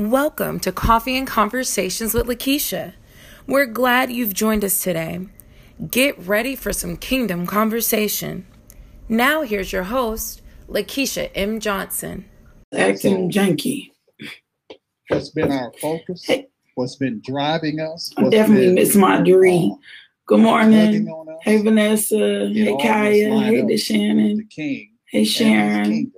Welcome to Coffee and Conversations with Lakeisha. We're glad you've joined us today. Get ready for some kingdom conversation. Now, here's your host, Lakeisha M. Johnson. Acting janky. What's been our focus? What's been driving us? I definitely miss my dream. Uh, Good morning. Hey, Vanessa. Hey, Kaya. Hey, DeShannon. The King. Hey, Sharon.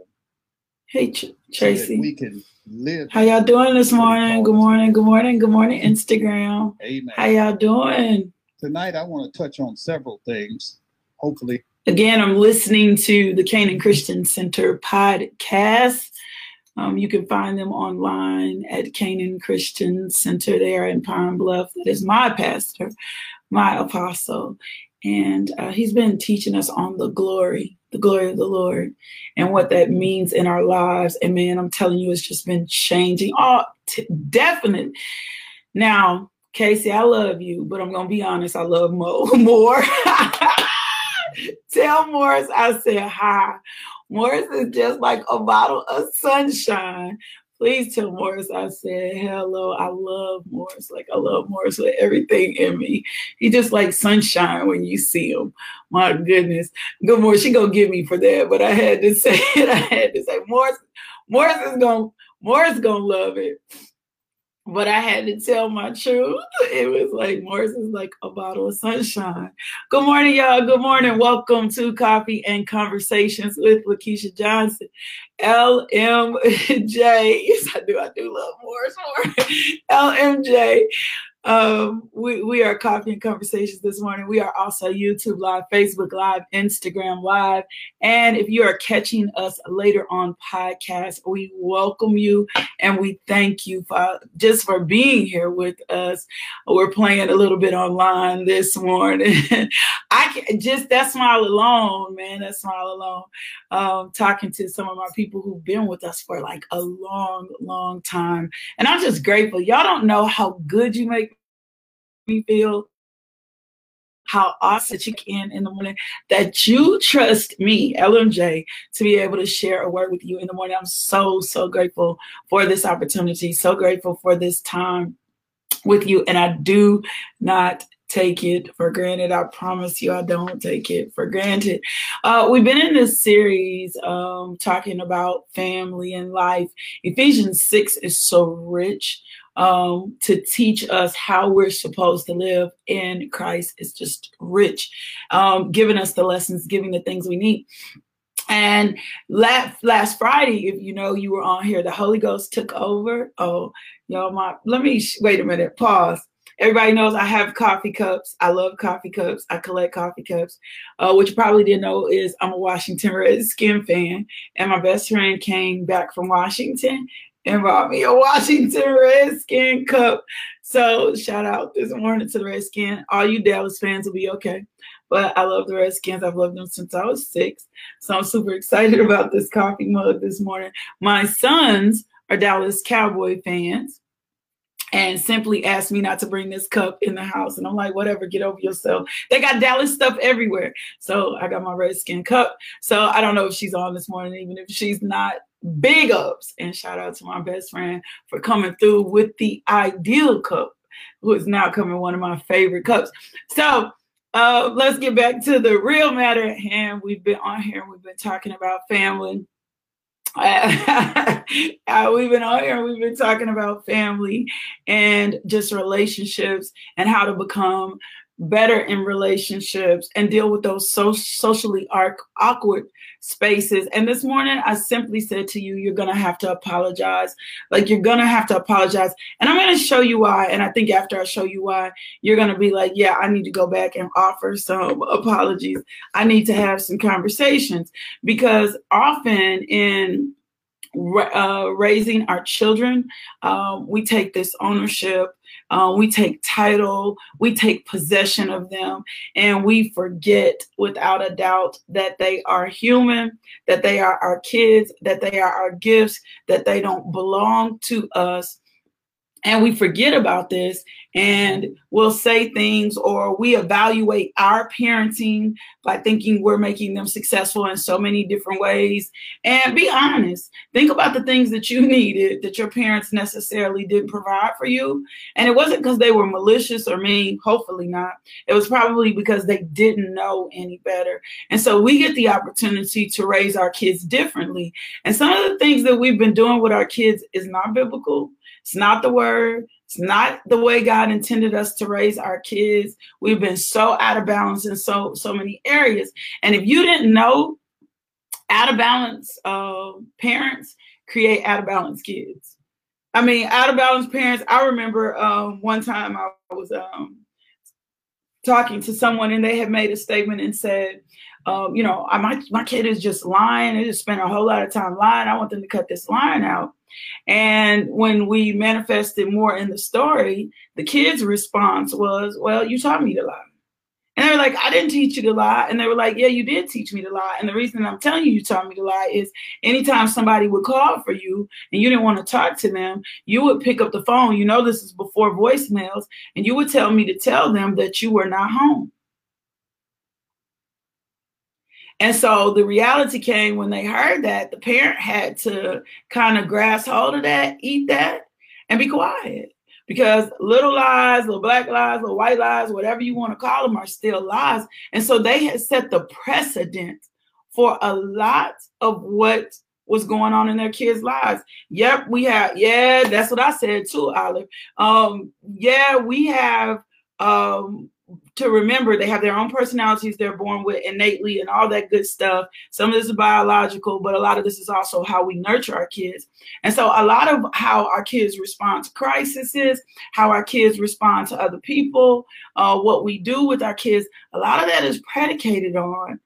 Hey, Ch- Tracy. So we can live. How y'all doing this morning? Good morning. Good morning. Good morning, Instagram. Amen. How y'all doing? Tonight, I want to touch on several things. Hopefully, again, I'm listening to the Canaan Christian Center podcast. Um, you can find them online at Canaan Christian Center there in Pine Bluff. That is my pastor, my apostle. And uh, he's been teaching us on the glory, the glory of the Lord, and what that means in our lives. And man, I'm telling you, it's just been changing. Oh, t- definite. Now, Casey, I love you, but I'm gonna be honest, I love Mo more. Tell Morris I said hi. Morris is just like a bottle of sunshine. Please tell Morris I said hello. I love Morris. Like I love Morris with everything in me. He just like sunshine when you see him. My goodness. Good Morris. She gonna give me for that, but I had to say it. I had to say Morris. Morris is gonna Morris gonna love it but I had to tell my truth. It was like Morris is like a bottle of sunshine. Good morning, y'all. Good morning. Welcome to Coffee and Conversations with Lakeisha Johnson. LMJ. Yes, I do. I do love Morris more. LMJ. Um, we, we are Coffee and Conversations this morning. We are also YouTube Live, Facebook Live, Instagram Live. And if you are catching us later on podcast, we welcome you and we thank you for just for being here with us. We're playing a little bit online this morning. I can, just that smile alone, man, that smile alone. Um, talking to some of my people who've been with us for like a long, long time. And I'm just grateful. Y'all don't know how good you make me feel how awesome you can in the morning that you trust me, LMJ, to be able to share a word with you in the morning. I'm so, so grateful for this opportunity, so grateful for this time with you. And I do not take it for granted. I promise you, I don't take it for granted. Uh, we've been in this series um, talking about family and life. Ephesians 6 is so rich um, to teach us how we're supposed to live in Christ is just rich, um, giving us the lessons, giving the things we need. And last, last Friday, if you know you were on here, the Holy Ghost took over. Oh, y'all, my let me wait a minute. Pause. Everybody knows I have coffee cups. I love coffee cups. I collect coffee cups. Uh, what you probably didn't know is I'm a Washington Redskin fan, and my best friend came back from Washington and brought me a Washington Redskin cup. So shout out this morning to the Redskin. All you Dallas fans will be okay. But I love the Redskins. I've loved them since I was six. So I'm super excited about this coffee mug this morning. My sons are Dallas Cowboy fans and simply asked me not to bring this cup in the house. And I'm like, whatever, get over yourself. They got Dallas stuff everywhere. So I got my Redskin cup. So I don't know if she's on this morning, even if she's not big ups and shout out to my best friend for coming through with the ideal cup who is now coming one of my favorite cups so uh, let's get back to the real matter at hand we've been on here and we've been talking about family uh, we've been on here we've been talking about family and just relationships and how to become better in relationships and deal with those so socially awkward spaces. And this morning, I simply said to you, you're going to have to apologize. Like, you're going to have to apologize. And I'm going to show you why. And I think after I show you why, you're going to be like, yeah, I need to go back and offer some apologies. I need to have some conversations because often in uh, raising our children, uh, we take this ownership uh, we take title, we take possession of them, and we forget without a doubt that they are human, that they are our kids, that they are our gifts, that they don't belong to us. And we forget about this and we'll say things or we evaluate our parenting by thinking we're making them successful in so many different ways. And be honest, think about the things that you needed that your parents necessarily didn't provide for you. And it wasn't because they were malicious or mean, hopefully not. It was probably because they didn't know any better. And so we get the opportunity to raise our kids differently. And some of the things that we've been doing with our kids is not biblical. It's not the word. It's not the way God intended us to raise our kids. We've been so out of balance in so so many areas. And if you didn't know, out of balance uh, parents create out of balance kids. I mean, out of balance parents. I remember um, one time I was um, talking to someone and they had made a statement and said, um, you know, my my kid is just lying. They just spent a whole lot of time lying. I want them to cut this line out. And when we manifested more in the story, the kids' response was, Well, you taught me to lie. And they were like, I didn't teach you to lie. And they were like, Yeah, you did teach me to lie. And the reason I'm telling you you taught me to lie is anytime somebody would call for you and you didn't want to talk to them, you would pick up the phone. You know, this is before voicemails, and you would tell me to tell them that you were not home. And so the reality came when they heard that the parent had to kind of grasp hold of that, eat that, and be quiet. Because little lies, little black lies, little white lies, whatever you want to call them, are still lies. And so they had set the precedent for a lot of what was going on in their kids' lives. Yep, we have, yeah, that's what I said too, Olive. Um, yeah, we have um to remember they have their own personalities they're born with innately and all that good stuff. Some of this is biological, but a lot of this is also how we nurture our kids. And so a lot of how our kids respond to crises, how our kids respond to other people, uh, what we do with our kids, a lot of that is predicated on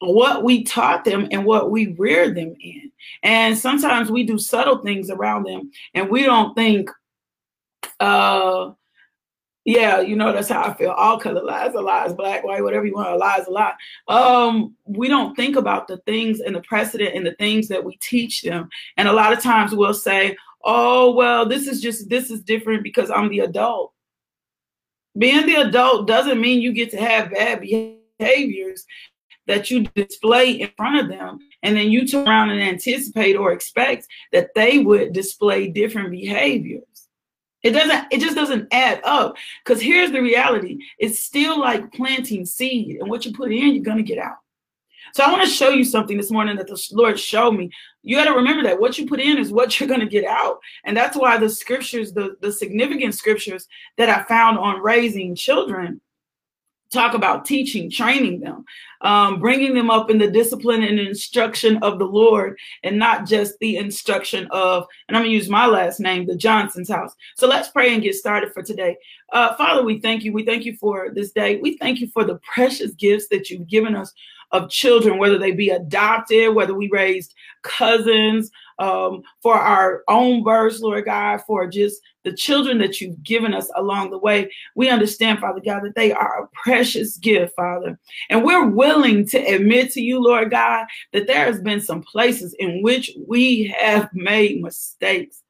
what we taught them and what we reared them in. And sometimes we do subtle things around them and we don't think uh yeah, you know, that's how I feel. All color lies are lies, black, white, whatever you want, a lie is a lie. Um, we don't think about the things and the precedent and the things that we teach them. And a lot of times we'll say, oh, well, this is just, this is different because I'm the adult. Being the adult doesn't mean you get to have bad behaviors that you display in front of them. And then you turn around and anticipate or expect that they would display different behaviors. It doesn't, it just doesn't add up. Because here's the reality it's still like planting seed, and what you put in, you're going to get out. So I want to show you something this morning that the Lord showed me. You got to remember that what you put in is what you're going to get out. And that's why the scriptures, the, the significant scriptures that I found on raising children talk about teaching, training them, um, bringing them up in the discipline and instruction of the Lord, and not just the instruction of, and I'm gonna use my last name, the Johnson's house. So let's pray and get started for today. Uh, Father, we thank you. We thank you for this day. We thank you for the precious gifts that you've given us of children, whether they be adopted, whether we raised cousins, um, for our own births, Lord God, for just the children that you've given us along the way. We understand, Father God, that they are a precious gift, Father. And we're willing to admit to you, Lord God, that there has been some places in which we have made mistakes.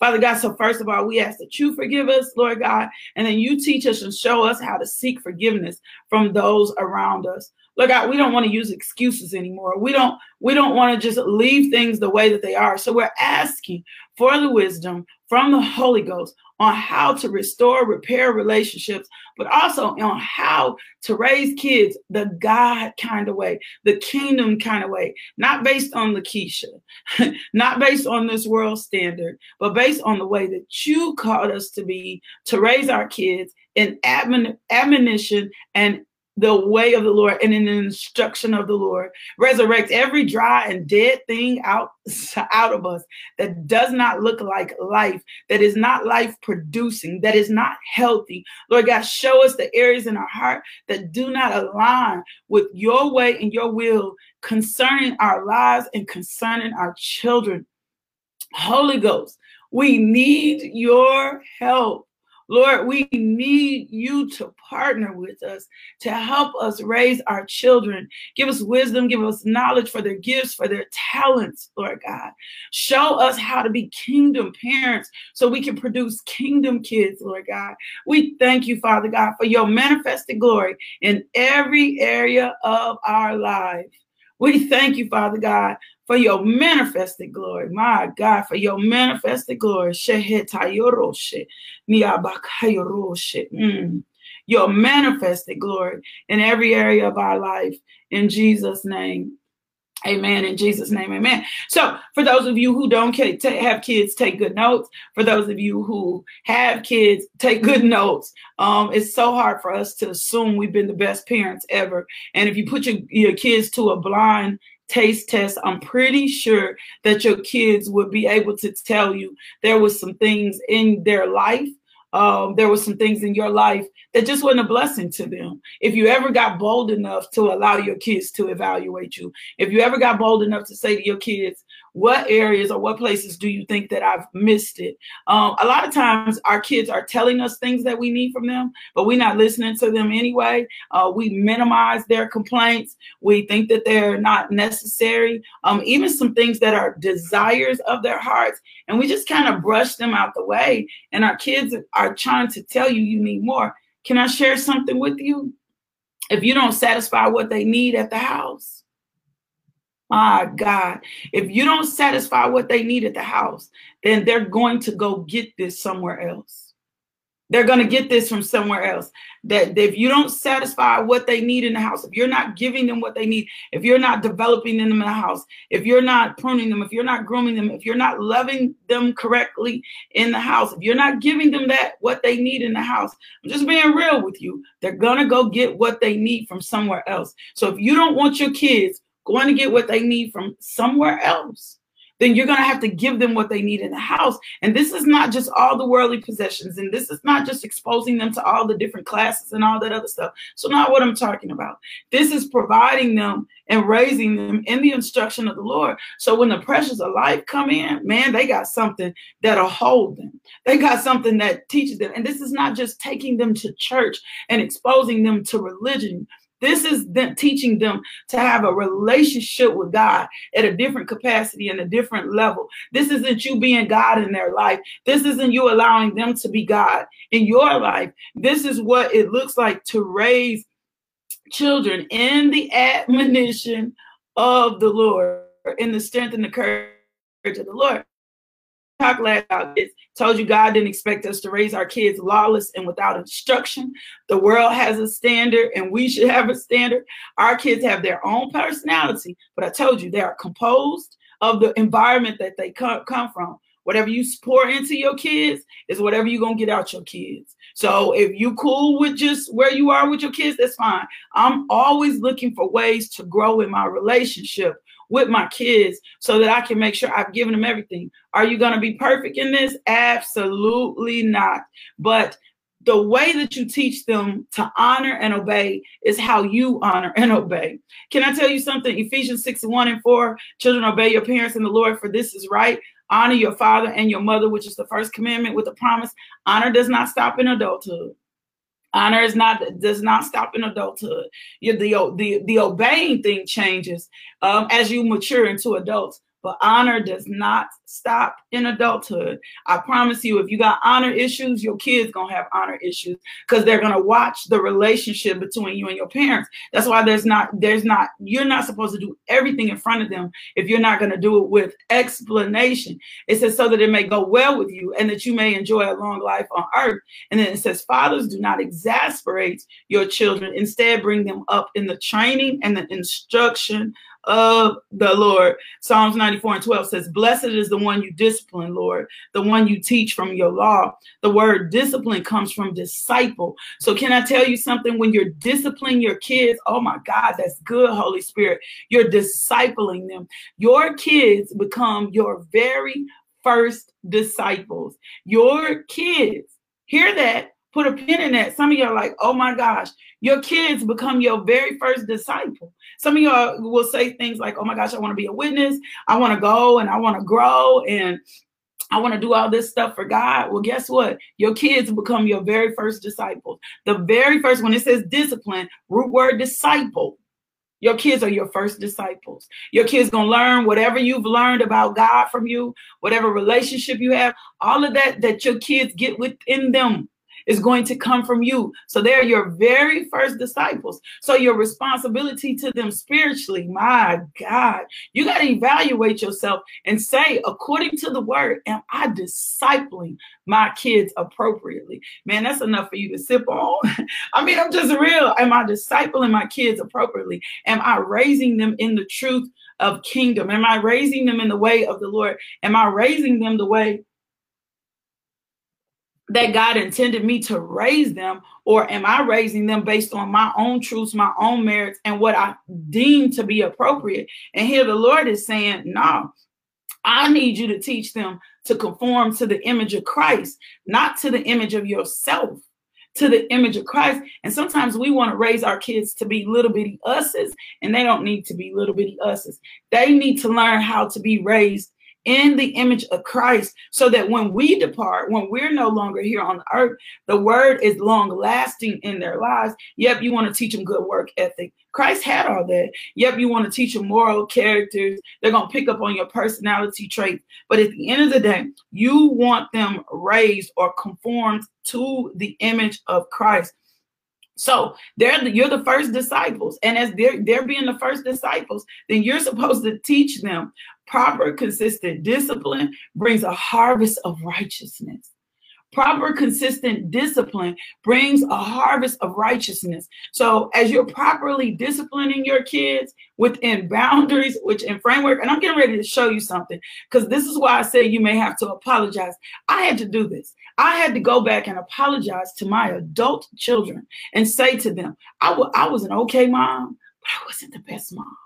Father God, so first of all, we ask that you forgive us, Lord God, and then you teach us and show us how to seek forgiveness from those around us. Lord God, we don't want to use excuses anymore. We don't we don't want to just leave things the way that they are. So we're asking for the wisdom from the Holy Ghost on how to restore, repair relationships, but also on how to raise kids the God kind of way, the kingdom kind of way, not based on Lakeisha, not based on this world standard, but based on the way that you called us to be to raise our kids in admonition and the way of the Lord and in the instruction of the Lord. Resurrect every dry and dead thing out, out of us that does not look like life, that is not life producing, that is not healthy. Lord God, show us the areas in our heart that do not align with your way and your will concerning our lives and concerning our children. Holy Ghost, we need your help. Lord, we need you to partner with us to help us raise our children. Give us wisdom, give us knowledge for their gifts, for their talents, Lord God. Show us how to be kingdom parents so we can produce kingdom kids, Lord God. We thank you, Father God, for your manifested glory in every area of our life. We thank you, Father God, for your manifested glory. My God, for your manifested glory. Mm. Your manifested glory in every area of our life. In Jesus' name. Amen. In Jesus' name, amen. So, for those of you who don't have kids, take good notes. For those of you who have kids, take good notes. Um, it's so hard for us to assume we've been the best parents ever. And if you put your, your kids to a blind taste test, I'm pretty sure that your kids would be able to tell you there was some things in their life um, there was some things in your life that just wasn't a blessing to them. If you ever got bold enough to allow your kids to evaluate you, if you ever got bold enough to say to your kids, what areas or what places do you think that I've missed it? Um, a lot of times our kids are telling us things that we need from them, but we're not listening to them anyway. Uh, we minimize their complaints. We think that they're not necessary. Um, even some things that are desires of their hearts, and we just kind of brush them out the way. And our kids are trying to tell you you need more. Can I share something with you? If you don't satisfy what they need at the house, my God, if you don't satisfy what they need at the house, then they're going to go get this somewhere else. They're going to get this from somewhere else. That if you don't satisfy what they need in the house, if you're not giving them what they need, if you're not developing them in the house, if you're not pruning them, if you're not grooming them, if you're not loving them correctly in the house, if you're not giving them that what they need in the house, I'm just being real with you. They're going to go get what they need from somewhere else. So if you don't want your kids going to get what they need from somewhere else, then you're going to have to give them what they need in the house. And this is not just all the worldly possessions, and this is not just exposing them to all the different classes and all that other stuff. So, not what I'm talking about. This is providing them and raising them in the instruction of the Lord. So, when the pressures of life come in, man, they got something that'll hold them. They got something that teaches them. And this is not just taking them to church and exposing them to religion, this is them teaching them to have a relationship with God at a different capacity and a different level. This isn't you being God in their life. This isn't you allowing them to be God in your life. This is what it looks like to raise children in the admonition of the Lord, in the strength and the courage of the Lord talk last about this. Told you God didn't expect us to raise our kids lawless and without instruction. The world has a standard and we should have a standard. Our kids have their own personality, but I told you they are composed of the environment that they come, come from. Whatever you pour into your kids is whatever you're gonna get out your kids. So if you cool with just where you are with your kids, that's fine. I'm always looking for ways to grow in my relationship with my kids so that I can make sure I've given them everything. Are you going to be perfect in this? Absolutely not. But the way that you teach them to honor and obey is how you honor and obey. Can I tell you something? Ephesians 6 1 and 4 Children, obey your parents in the Lord, for this is right. Honor your father and your mother, which is the first commandment with a promise. Honor does not stop in adulthood. Honor is not does not stop in adulthood. You, the, the the obeying thing changes um, as you mature into adults. But honor does not stop in adulthood. I promise you, if you got honor issues, your kids gonna have honor issues because they're gonna watch the relationship between you and your parents. That's why there's not, there's not, you're not supposed to do everything in front of them if you're not gonna do it with explanation. It says so that it may go well with you and that you may enjoy a long life on earth. And then it says, fathers, do not exasperate your children. Instead, bring them up in the training and the instruction of the Lord. Psalms 94 and 12 says, Blessed is the one you discipline, Lord, the one you teach from your law. The word discipline comes from disciple. So, can I tell you something? When you're disciplining your kids, oh my God, that's good, Holy Spirit. You're discipling them. Your kids become your very first disciples. Your kids, hear that, put a pin in that. Some of you are like, oh my gosh, your kids become your very first disciple. Some of y'all will say things like, oh my gosh, I want to be a witness. I want to go and I want to grow and I want to do all this stuff for God. Well, guess what? Your kids become your very first disciples. The very first, when it says discipline, root word disciple. Your kids are your first disciples. Your kids to learn whatever you've learned about God from you, whatever relationship you have, all of that that your kids get within them is going to come from you. So they're your very first disciples. So your responsibility to them spiritually, my God, you got to evaluate yourself and say, according to the word, am I discipling my kids appropriately? Man, that's enough for you to sip on. I mean, I'm just real. Am I discipling my kids appropriately? Am I raising them in the truth of kingdom? Am I raising them in the way of the Lord? Am I raising them the way that God intended me to raise them, or am I raising them based on my own truths, my own merits, and what I deem to be appropriate? And here the Lord is saying, No, I need you to teach them to conform to the image of Christ, not to the image of yourself, to the image of Christ. And sometimes we want to raise our kids to be little bitty us's, and they don't need to be little bitty us's. They need to learn how to be raised in the image of Christ so that when we depart, when we're no longer here on the earth, the word is long lasting in their lives. Yep, you want to teach them good work ethic. Christ had all that. Yep, you want to teach them moral characters. They're going to pick up on your personality traits. But at the end of the day, you want them raised or conformed to the image of Christ. So they're the, you're the first disciples, and as they're they're being the first disciples, then you're supposed to teach them proper, consistent discipline brings a harvest of righteousness. Proper, consistent discipline brings a harvest of righteousness. So, as you're properly disciplining your kids within boundaries, which in framework, and I'm getting ready to show you something because this is why I say you may have to apologize. I had to do this. I had to go back and apologize to my adult children and say to them, I, w- I was an okay mom, but I wasn't the best mom.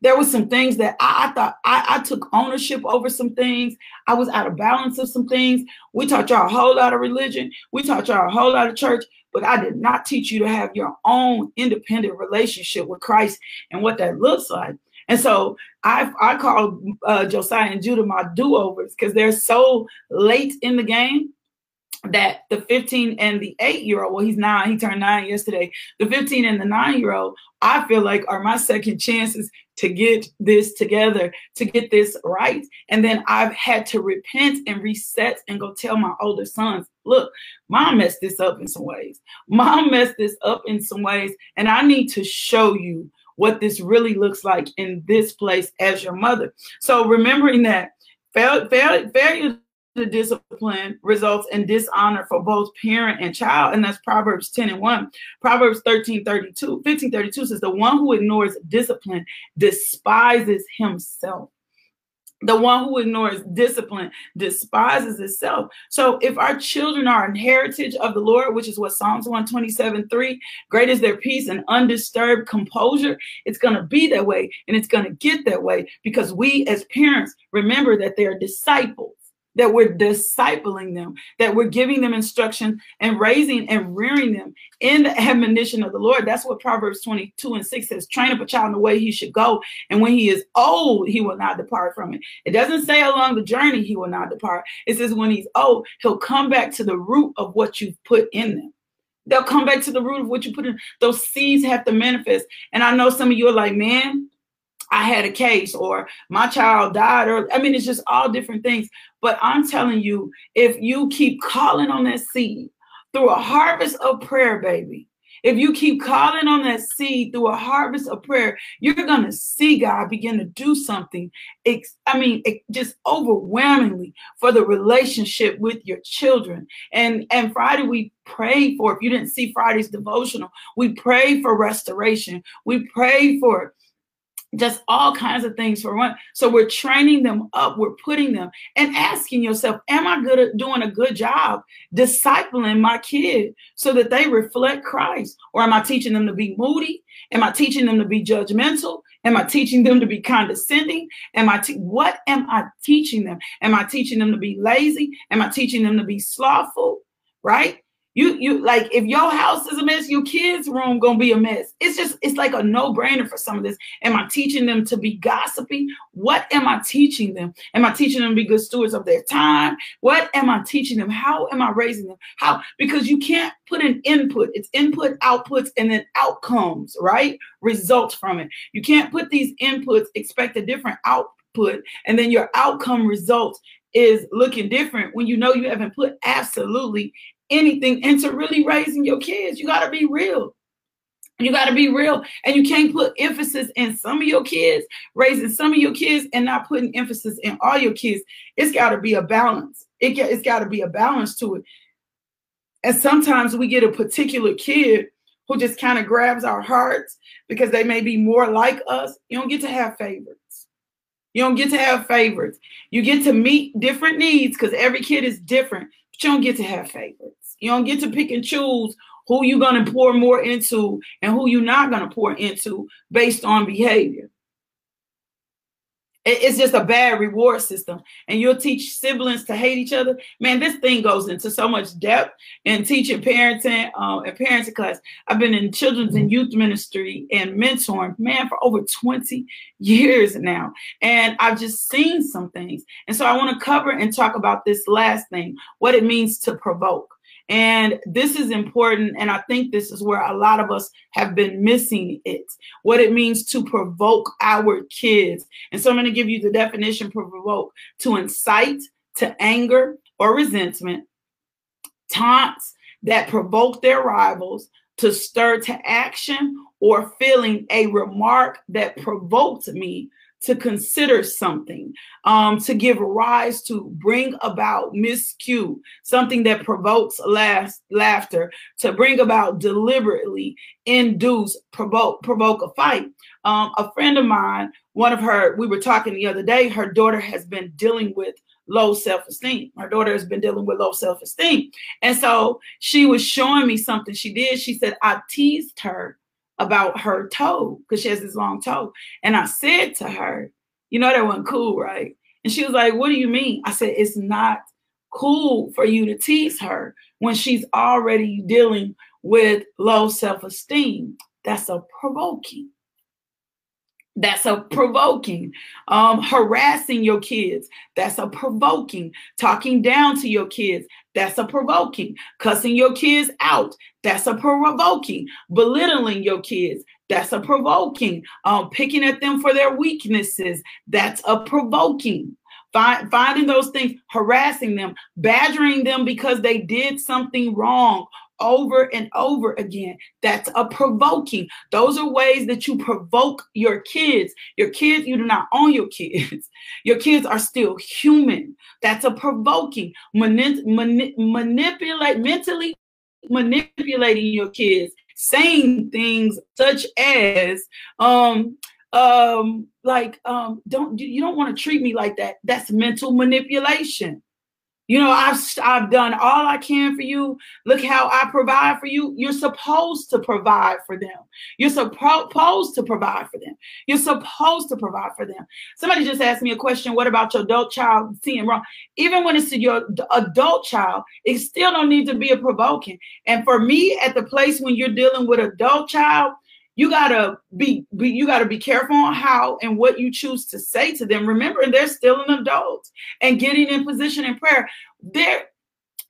There was some things that I, I thought I, I, took ownership over some things. I was out of balance of some things. We taught y'all a whole lot of religion. We taught y'all a whole lot of church, but I did not teach you to have your own independent relationship with Christ and what that looks like. And so I I call uh, Josiah and Judah my do-overs because they're so late in the game that the 15 and the 8 year old well he's nine he turned nine yesterday. The 15 and the 9 year old i feel like are my second chances to get this together to get this right. And then i've had to repent and reset and go tell my older sons look mom messed this up in some ways. Mom messed this up in some ways and i need to show you what this really looks like in this place as your mother. So remembering that failure, failure, failure discipline results in dishonor for both parent and child. And that's Proverbs 10 and 1. Proverbs 13 32, 15 32 says, The one who ignores discipline despises himself. The one who ignores discipline despises itself. So, if our children are an heritage of the Lord, which is what Psalms 127 3, great is their peace and undisturbed composure, it's going to be that way and it's going to get that way because we as parents remember that they're disciples that we're discipling them, that we're giving them instruction and raising and rearing them in the admonition of the Lord. That's what Proverbs 22 and 6 says train up a child in the way he should go. And when he is old, he will not depart from it. It doesn't say along the journey he will not depart. It says when he's old, he'll come back to the root of what you've put in them. They'll come back to the root of what you put in. Those seeds have to manifest. And I know some of you are like, man, I had a case or my child died or I mean it's just all different things. But I'm telling you, if you keep calling on that seed through a harvest of prayer, baby, if you keep calling on that seed through a harvest of prayer, you're going to see God begin to do something. It's, I mean, it just overwhelmingly for the relationship with your children. And and Friday we pray for. If you didn't see Friday's devotional, we pray for restoration. We pray for just all kinds of things for one. So we're training them up, we're putting them and asking yourself, Am I good at doing a good job discipling my kid so that they reflect Christ? Or am I teaching them to be moody? Am I teaching them to be judgmental? Am I teaching them to be condescending? Am I te- what am I teaching them? Am I teaching them to be lazy? Am I teaching them to be slothful? Right? You you like if your house is a mess, your kids' room gonna be a mess. It's just it's like a no-brainer for some of this. Am I teaching them to be gossipy? What am I teaching them? Am I teaching them to be good stewards of their time? What am I teaching them? How am I raising them? How? Because you can't put an input. It's input, outputs, and then outcomes, right? Results from it. You can't put these inputs, expect a different output, and then your outcome results is looking different when you know you haven't put absolutely anything into really raising your kids. You got to be real. You got to be real. And you can't put emphasis in some of your kids, raising some of your kids, and not putting emphasis in all your kids. It's got to be a balance. It, it's got to be a balance to it. And sometimes we get a particular kid who just kind of grabs our hearts because they may be more like us. You don't get to have favorites. You don't get to have favorites. You get to meet different needs because every kid is different, but you don't get to have favorites. You don't get to pick and choose who you're going to pour more into and who you're not going to pour into based on behavior. It's just a bad reward system. And you'll teach siblings to hate each other. Man, this thing goes into so much depth in teaching parenting um, and parenting class. I've been in children's and youth ministry and mentoring, man, for over 20 years now. And I've just seen some things. And so I want to cover and talk about this last thing, what it means to provoke. And this is important. And I think this is where a lot of us have been missing it what it means to provoke our kids. And so I'm going to give you the definition provoke to incite to anger or resentment, taunts that provoke their rivals, to stir to action or feeling a remark that provoked me to consider something, um, to give rise to, bring about miscue, something that provokes laugh, laughter, to bring about deliberately induce, provoke, provoke a fight. Um, a friend of mine, one of her, we were talking the other day, her daughter has been dealing with low self-esteem. Her daughter has been dealing with low self-esteem. And so she was showing me something she did. She said, I teased her about her toe because she has this long toe. And I said to her, You know, that wasn't cool, right? And she was like, What do you mean? I said, It's not cool for you to tease her when she's already dealing with low self esteem. That's a provoking. That's a provoking. Um, harassing your kids. That's a provoking. Talking down to your kids. That's a provoking. Cussing your kids out. That's a provoking. Belittling your kids. That's a provoking. Um, picking at them for their weaknesses. That's a provoking. Find, finding those things, harassing them, badgering them because they did something wrong over and over again. That's a provoking. Those are ways that you provoke your kids. Your kids, you do not own your kids. Your kids are still human. That's a provoking. Mani- mani- manipulate mentally manipulating your kids, saying things such as um um like um don't you don't want to treat me like that. That's mental manipulation. You know, I've I've done all I can for you. Look how I provide for you. You're supposed to provide for them. You're supposed to provide for them. You're supposed to provide for them. Somebody just asked me a question. What about your adult child seeing wrong? Even when it's your adult child, it still don't need to be a provoking. And for me, at the place when you're dealing with adult child, you gotta be, be, you gotta be careful on how and what you choose to say to them. Remember they're still an adult and getting in position in prayer. There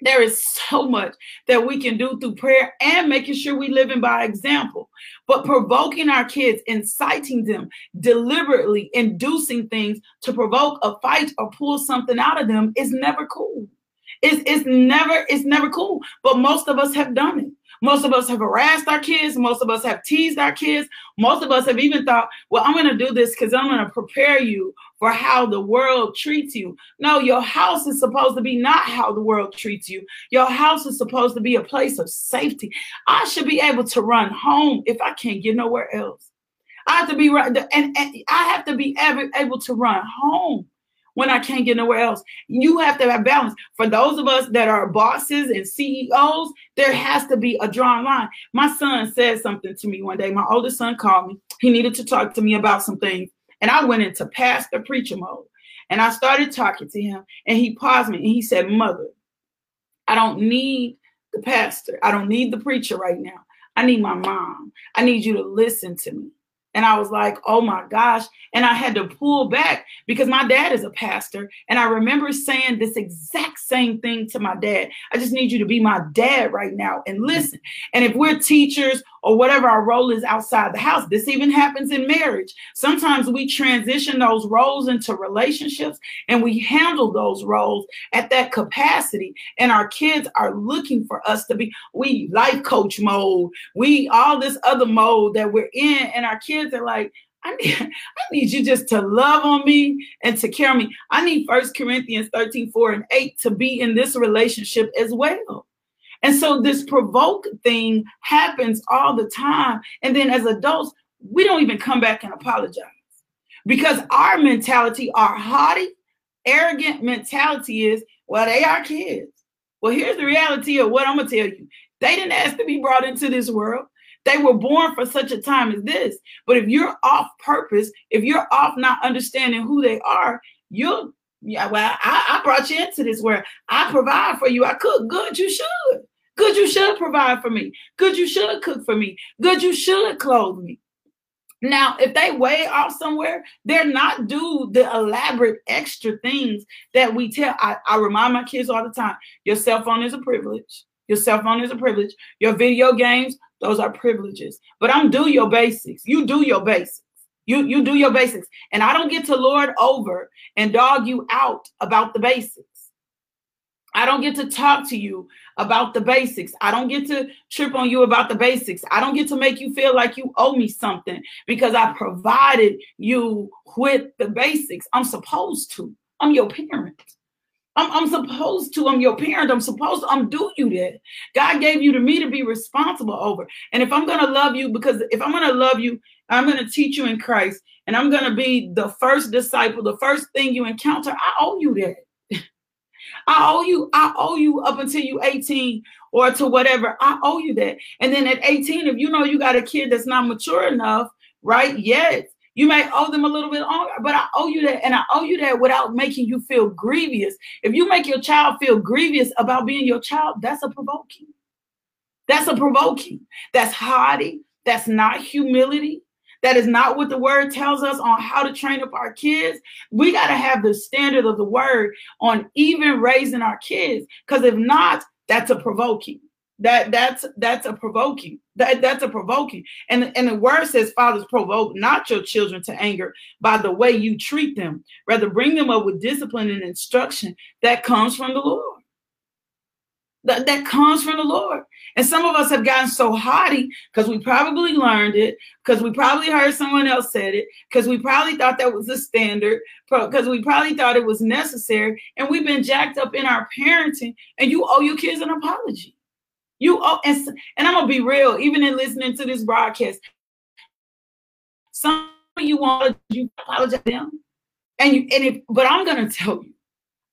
there is so much that we can do through prayer and making sure we live in by example. But provoking our kids inciting them deliberately inducing things to provoke a fight or pull something out of them is never cool it's, it's never it's never cool but most of us have done it most of us have harassed our kids. Most of us have teased our kids. Most of us have even thought, well, I'm going to do this because I'm going to prepare you for how the world treats you. No, your house is supposed to be not how the world treats you. Your house is supposed to be a place of safety. I should be able to run home if I can't get nowhere else. I have to be right, and, and I have to be able, able to run home when I can't get nowhere else. You have to have balance. For those of us that are bosses and CEOs, there has to be a drawn line. My son said something to me one day. My oldest son called me. He needed to talk to me about some things. And I went into pastor preacher mode. And I started talking to him. And he paused me and he said, Mother, I don't need the pastor. I don't need the preacher right now. I need my mom. I need you to listen to me. And I was like, oh my gosh. And I had to pull back because my dad is a pastor. And I remember saying this exact same thing to my dad. I just need you to be my dad right now and listen. And if we're teachers or whatever our role is outside the house. This even happens in marriage. Sometimes we transition those roles into relationships and we handle those roles at that capacity. And our kids are looking for us to be, we life coach mode, we all this other mode that we're in. And our kids are like, I need, I need you just to love on me and to care me. I need First Corinthians 13, 4 and 8 to be in this relationship as well. And so this provoke thing happens all the time. And then as adults, we don't even come back and apologize because our mentality, our haughty, arrogant mentality is, well, they are kids. Well, here's the reality of what I'm going to tell you. They didn't ask to be brought into this world. They were born for such a time as this. But if you're off purpose, if you're off not understanding who they are, you'll yeah, well, I, I brought you into this where I provide for you. I cook. Good, you should. Good, you should provide for me. Good, you should cook for me. Good, you should clothe me. Now, if they way off somewhere, they're not do the elaborate extra things that we tell. I, I remind my kids all the time your cell phone is a privilege. Your cell phone is a privilege. Your video games, those are privileges. But I'm do your basics. You do your basics. You you do your basics. And I don't get to lord over and dog you out about the basics. I don't get to talk to you about the basics. I don't get to trip on you about the basics. I don't get to make you feel like you owe me something because I provided you with the basics. I'm supposed to. I'm your parent. I'm, I'm supposed to. I'm your parent. I'm supposed to. I'm do you that. God gave you to me to be responsible over. And if I'm going to love you, because if I'm going to love you, I'm going to teach you in Christ and I'm going to be the first disciple, the first thing you encounter, I owe you that. I owe you, I owe you up until you 18 or to whatever. I owe you that. And then at 18, if you know you got a kid that's not mature enough, right? Yes, you may owe them a little bit longer, but I owe you that. And I owe you that without making you feel grievous. If you make your child feel grievous about being your child, that's a provoking. That's a provoking. That's haughty. That's not humility. That is not what the word tells us on how to train up our kids. We got to have the standard of the word on even raising our kids. Because if not, that's a provoking that that's that's a provoking that that's a provoking. And and the word says fathers provoke not your children to anger by the way you treat them. Rather bring them up with discipline and instruction that comes from the lord. That, that comes from the lord. And some of us have gotten so haughty because we probably learned it because we probably heard someone else said it because we probably thought that was the standard because we probably thought it was necessary and we've been jacked up in our parenting and you owe your kids an apology you oh, and, and I'm gonna be real, even in listening to this broadcast, some of you want you apologize to them. And you and if but I'm gonna tell you,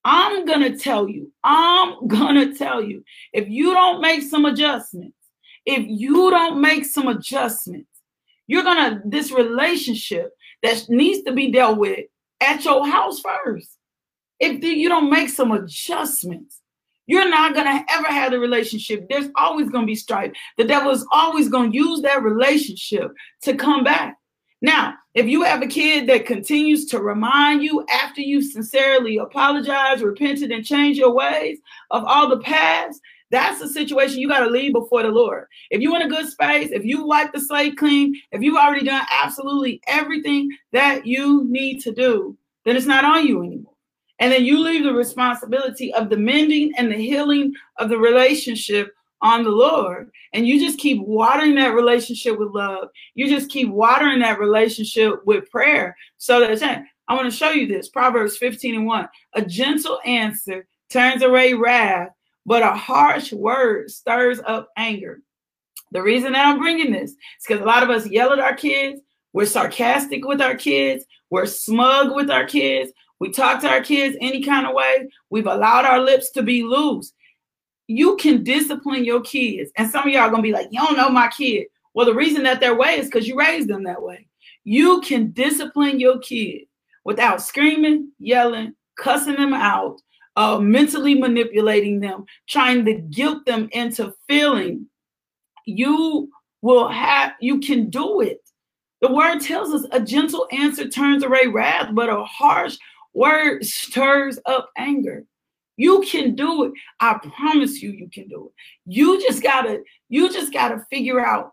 I'm gonna tell you, I'm gonna tell you, if you don't make some adjustments, if you don't make some adjustments, you're gonna this relationship that needs to be dealt with at your house first. If you don't make some adjustments, you're not going to ever have the relationship. There's always going to be strife. The devil is always going to use that relationship to come back. Now, if you have a kid that continues to remind you after you sincerely apologized, repented, and changed your ways of all the past, that's a situation you got to leave before the Lord. If you're in a good space, if you wipe the slate clean, if you've already done absolutely everything that you need to do, then it's not on you anymore. And then you leave the responsibility of the mending and the healing of the relationship on the Lord. And you just keep watering that relationship with love. You just keep watering that relationship with prayer. So that I want to show you this Proverbs 15 and 1. A gentle answer turns away wrath, but a harsh word stirs up anger. The reason that I'm bringing this is because a lot of us yell at our kids. We're sarcastic with our kids. We're smug with our kids. We talk to our kids any kind of way. We've allowed our lips to be loose. You can discipline your kids. And some of y'all are going to be like, you don't know my kid. Well, the reason that their way is because you raised them that way. You can discipline your kid without screaming, yelling, cussing them out, uh, mentally manipulating them, trying to guilt them into feeling, you will have, you can do it. The word tells us a gentle answer turns away wrath, but a harsh word stirs up anger. You can do it. I promise you, you can do it. You just gotta, you just gotta figure out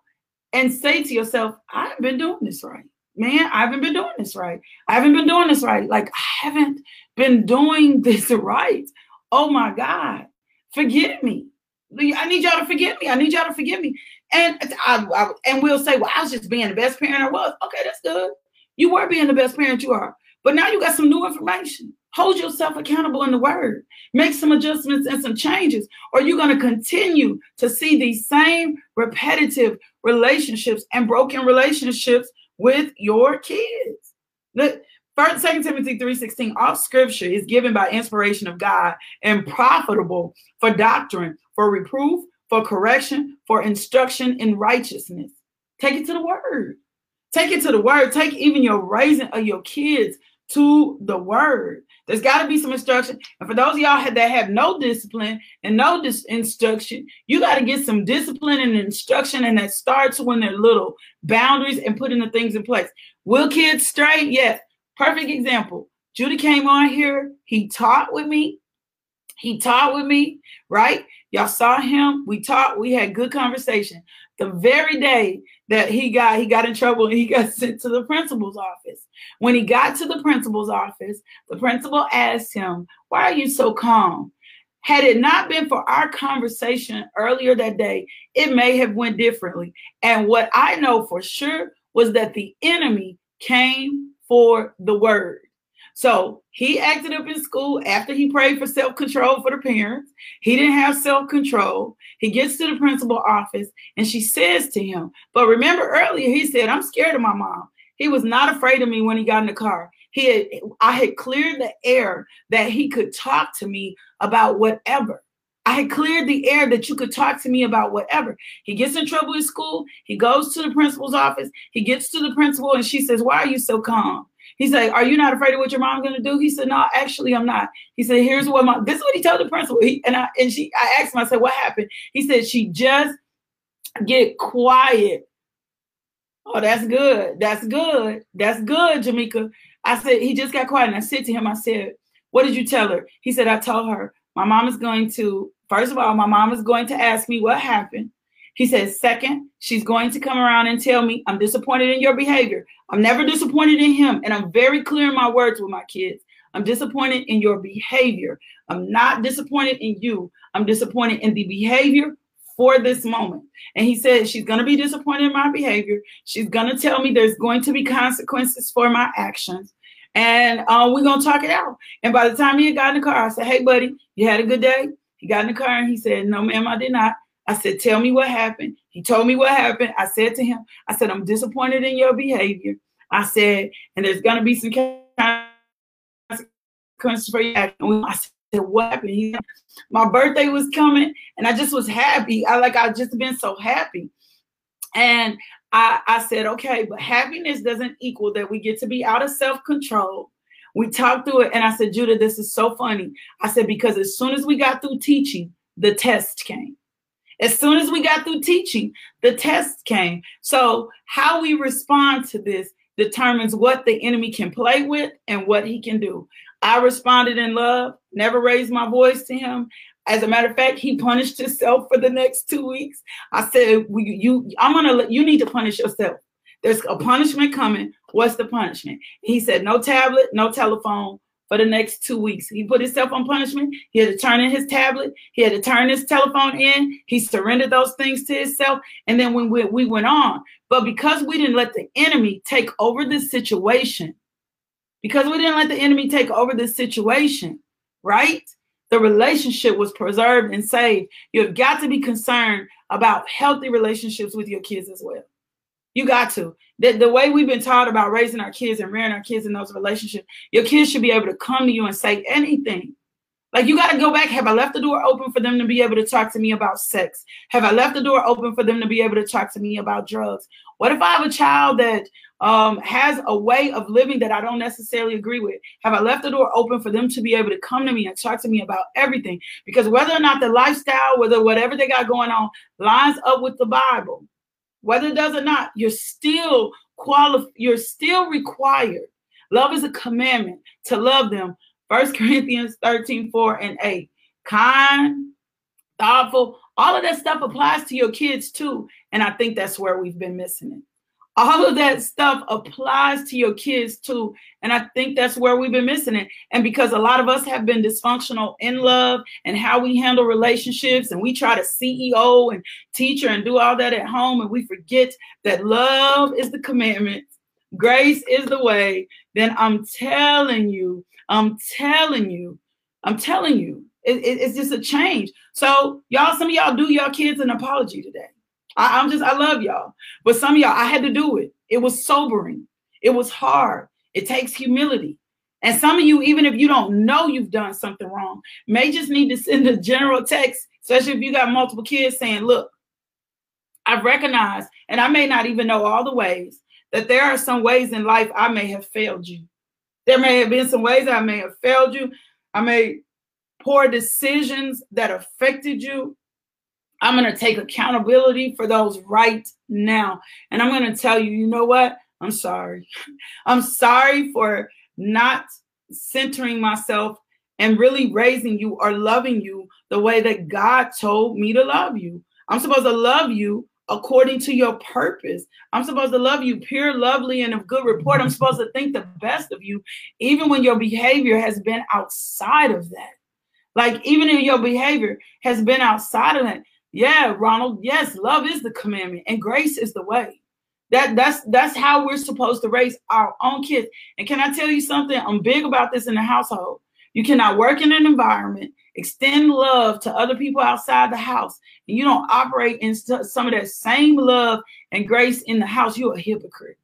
and say to yourself, I haven't been doing this right. Man, I haven't been doing this right. I haven't been doing this right. Like I haven't been doing this right. Oh my God. Forgive me. I need y'all to forgive me. I need y'all to forgive me. And I, I, and we'll say, well, I was just being the best parent I was. Okay, that's good. You were being the best parent you are. But now you got some new information. Hold yourself accountable in the word. Make some adjustments and some changes, or you're going to continue to see these same repetitive relationships and broken relationships with your kids. Look, First, Second Timothy 3:16, all scripture is given by inspiration of God and profitable for doctrine, for reproof, for correction, for instruction in righteousness. Take it to the word. Take it to the word. Take even your raising of your kids to the word. There's got to be some instruction. And for those of y'all that have no discipline and no dis- instruction, you got to get some discipline and instruction. And that starts when they're little boundaries and putting the things in place. Will kids stray? Yes. Perfect example. Judah came on here. He taught with me. He taught with me, right? Y'all saw him. We talked. We had good conversation. The very day that he got he got in trouble and he got sent to the principal's office. When he got to the principal's office, the principal asked him, "Why are you so calm?" Had it not been for our conversation earlier that day, it may have went differently. And what I know for sure was that the enemy came for the word. So he acted up in school after he prayed for self control for the parents. He didn't have self control. He gets to the principal office and she says to him, But remember earlier, he said, I'm scared of my mom. He was not afraid of me when he got in the car. He had, I had cleared the air that he could talk to me about whatever. I had cleared the air that you could talk to me about whatever. He gets in trouble in school. He goes to the principal's office. He gets to the principal and she says, Why are you so calm? He said, Are you not afraid of what your mom's gonna do? He said, No, actually, I'm not. He said, Here's what my this is what he told the principal. He, and I and she I asked him, I said, What happened? He said, She just get quiet. Oh, that's good. That's good. That's good, Jamaica. I said, he just got quiet. And I said to him, I said, What did you tell her? He said, I told her my mom is going to, first of all, my mom is going to ask me what happened. He says, second, she's going to come around and tell me, I'm disappointed in your behavior. I'm never disappointed in him. And I'm very clear in my words with my kids. I'm disappointed in your behavior. I'm not disappointed in you. I'm disappointed in the behavior for this moment. And he said, She's going to be disappointed in my behavior. She's going to tell me there's going to be consequences for my actions. And uh, we're going to talk it out. And by the time he had got in the car, I said, Hey, buddy, you had a good day? He got in the car and he said, No, ma'am, I did not. I said, Tell me what happened. He told me what happened. I said to him, I said, I'm disappointed in your behavior. I said, and there's going to be some consequences for you. I said, What happened? He, my birthday was coming and I just was happy. I like, I just been so happy. And I, I said, Okay, but happiness doesn't equal that we get to be out of self control. We talked through it, and I said, Judah, this is so funny. I said, because as soon as we got through teaching, the test came. As soon as we got through teaching, the test came. So, how we respond to this determines what the enemy can play with and what he can do. I responded in love, never raised my voice to him. As a matter of fact, he punished himself for the next two weeks. I said, "You, I'm gonna let you need to punish yourself. There's a punishment coming. What's the punishment?" He said, "No tablet, no telephone, for the next two weeks. He put himself on punishment. He had to turn in his tablet. He had to turn his telephone in. He surrendered those things to himself. And then when we, we went on, but because we didn't let the enemy take over this situation, because we didn't let the enemy take over this situation, right? The relationship was preserved and saved. You have got to be concerned about healthy relationships with your kids as well. You got to. The, the way we've been taught about raising our kids and rearing our kids in those relationships, your kids should be able to come to you and say anything. Like you got to go back. Have I left the door open for them to be able to talk to me about sex? Have I left the door open for them to be able to talk to me about drugs? What if I have a child that um, has a way of living that I don't necessarily agree with? Have I left the door open for them to be able to come to me and talk to me about everything? Because whether or not the lifestyle, whether whatever they got going on lines up with the Bible, whether it does or not, you're still qualified, you're still required. Love is a commandment to love them First Corinthians 13, 4 and 8. Kind, thoughtful, all of that stuff applies to your kids too. And I think that's where we've been missing it. All of that stuff applies to your kids too. And I think that's where we've been missing it. And because a lot of us have been dysfunctional in love and how we handle relationships, and we try to CEO and teacher and do all that at home, and we forget that love is the commandment, grace is the way, then I'm telling you, I'm telling you, I'm telling you, it, it, it's just a change. So y'all, some of y'all do your kids an apology today. I, I'm just, I love y'all, but some of y'all, I had to do it. It was sobering. It was hard. It takes humility. And some of you, even if you don't know you've done something wrong, may just need to send a general text, especially if you got multiple kids saying, look, I've recognized, and I may not even know all the ways, that there are some ways in life I may have failed you. There may have been some ways I may have failed you. I made poor decisions that affected you. I'm going to take accountability for those right now. And I'm going to tell you, you know what? I'm sorry. I'm sorry for not centering myself and really raising you or loving you the way that God told me to love you. I'm supposed to love you according to your purpose. I'm supposed to love you pure, lovely, and of good report. I'm supposed to think the best of you, even when your behavior has been outside of that. Like, even if your behavior has been outside of that. Yeah, Ronald, yes, love is the commandment and grace is the way. That that's that's how we're supposed to raise our own kids. And can I tell you something? I'm big about this in the household. You cannot work in an environment extend love to other people outside the house, and you don't operate in some of that same love and grace in the house, you're a hypocrite.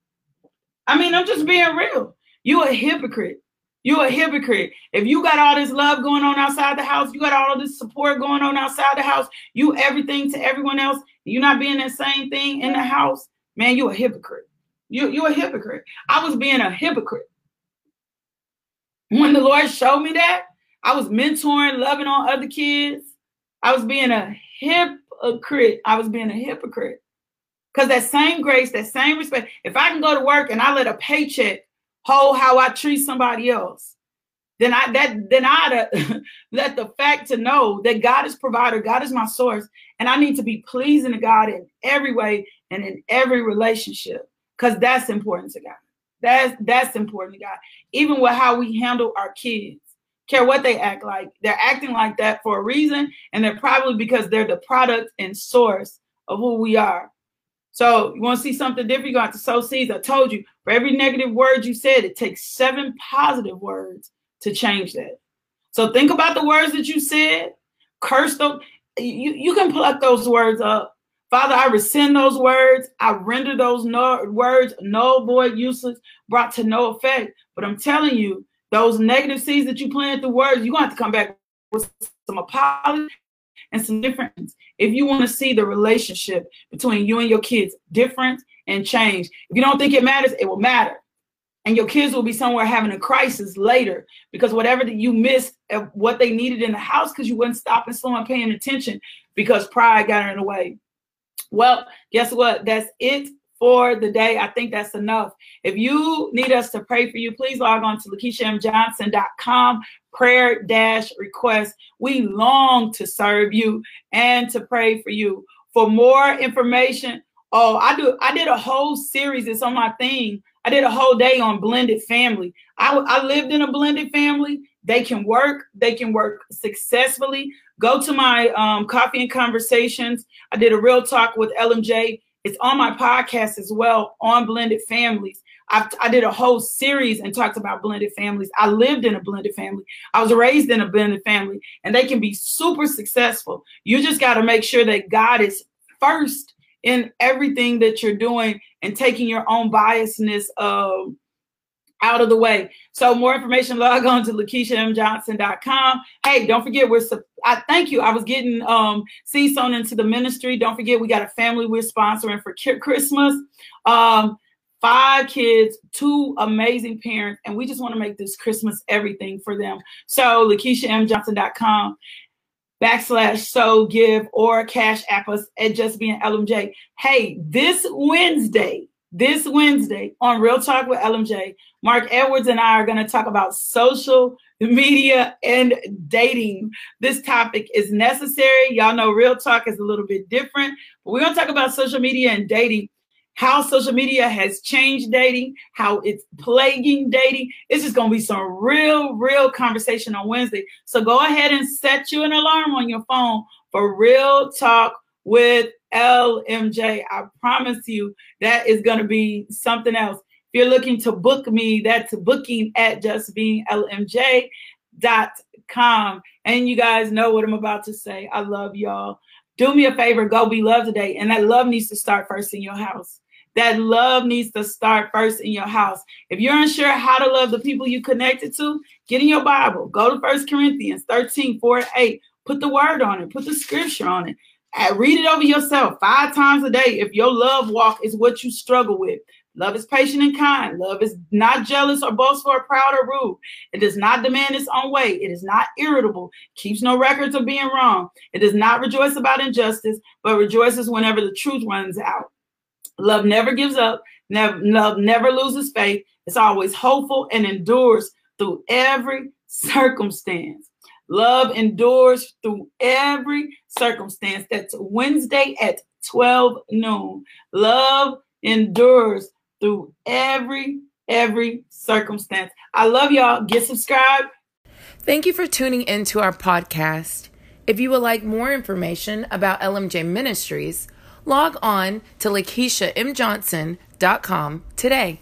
I mean, I'm just being real. You're a hypocrite. You're a hypocrite. If you got all this love going on outside the house, you got all this support going on outside the house, you everything to everyone else, you're not being that same thing in the house, man, you're a hypocrite. You, you're a hypocrite. I was being a hypocrite. When the Lord showed me that, I was mentoring, loving on other kids. I was being a hypocrite. I was being a hypocrite. Because that same grace, that same respect, if I can go to work and I let a paycheck hold how I treat somebody else, then I that then I uh, let the fact to know that God is provider, God is my source, and I need to be pleasing to God in every way and in every relationship because that's important to God. That's that's important to God. Even with how we handle our kids care what they act like. They're acting like that for a reason, and they're probably because they're the product and source of who we are. So you want to see something different? You're got to sow seeds. I told you, for every negative word you said, it takes seven positive words to change that. So think about the words that you said. Curse them. You, you can pluck those words up. Father, I rescind those words. I render those no, words null, void, useless, brought to no effect. But I'm telling you, those negative seeds that you planted the words, you're going to have to come back with some apology and some difference. If you want to see the relationship between you and your kids different and change, if you don't think it matters, it will matter. And your kids will be somewhere having a crisis later because whatever that you missed what they needed in the house because you wouldn't stop and slow and paying attention because pride got in the way. Well, guess what? That's it for the day. I think that's enough. If you need us to pray for you, please log on to LakeishaMJohnson.com, prayer dash request. We long to serve you and to pray for you. For more information, oh, I do. I did a whole series. It's on my thing. I did a whole day on blended family. I, I lived in a blended family. They can work. They can work successfully. Go to my um, coffee and conversations. I did a real talk with LMJ it's on my podcast as well on blended families. I've, I did a whole series and talked about blended families. I lived in a blended family. I was raised in a blended family, and they can be super successful. You just got to make sure that God is first in everything that you're doing and taking your own biasness of out of the way. So more information, log on to LakeishaMJohnson.com. Hey, don't forget, we're I thank you. I was getting um seeds sown into the ministry. Don't forget, we got a family we're sponsoring for Christmas. Um, five kids, two amazing parents, and we just want to make this Christmas everything for them. So LakeishaMJohnson.com backslash so give or cash app us at just being LMJ. Hey, this Wednesday, this Wednesday on Real Talk with LMJ, Mark Edwards and I are going to talk about social media and dating. This topic is necessary. Y'all know Real Talk is a little bit different, but we're going to talk about social media and dating how social media has changed dating, how it's plaguing dating. It's just going to be some real, real conversation on Wednesday. So go ahead and set you an alarm on your phone for Real Talk with LMJ. I promise you that is going to be something else. If you're looking to book me, that's booking at justbeinglmj.com. And you guys know what I'm about to say. I love y'all. Do me a favor, go be loved today. And that love needs to start first in your house. That love needs to start first in your house. If you're unsure how to love the people you connected to, get in your Bible. Go to First Corinthians 13, 4 8. Put the word on it, put the scripture on it. Read it over yourself five times a day if your love walk is what you struggle with. Love is patient and kind. Love is not jealous or boastful or proud or rude. It does not demand its own way. It is not irritable, keeps no records of being wrong. It does not rejoice about injustice, but rejoices whenever the truth runs out. Love never gives up. Never, love never loses faith. It's always hopeful and endures through every circumstance. Love endures through every circumstance. That's Wednesday at 12 noon. Love endures through every every circumstance. I love y'all. Get subscribed. Thank you for tuning into our podcast. If you would like more information about LMJ Ministries, log on to LakeishaMJohnson.com today.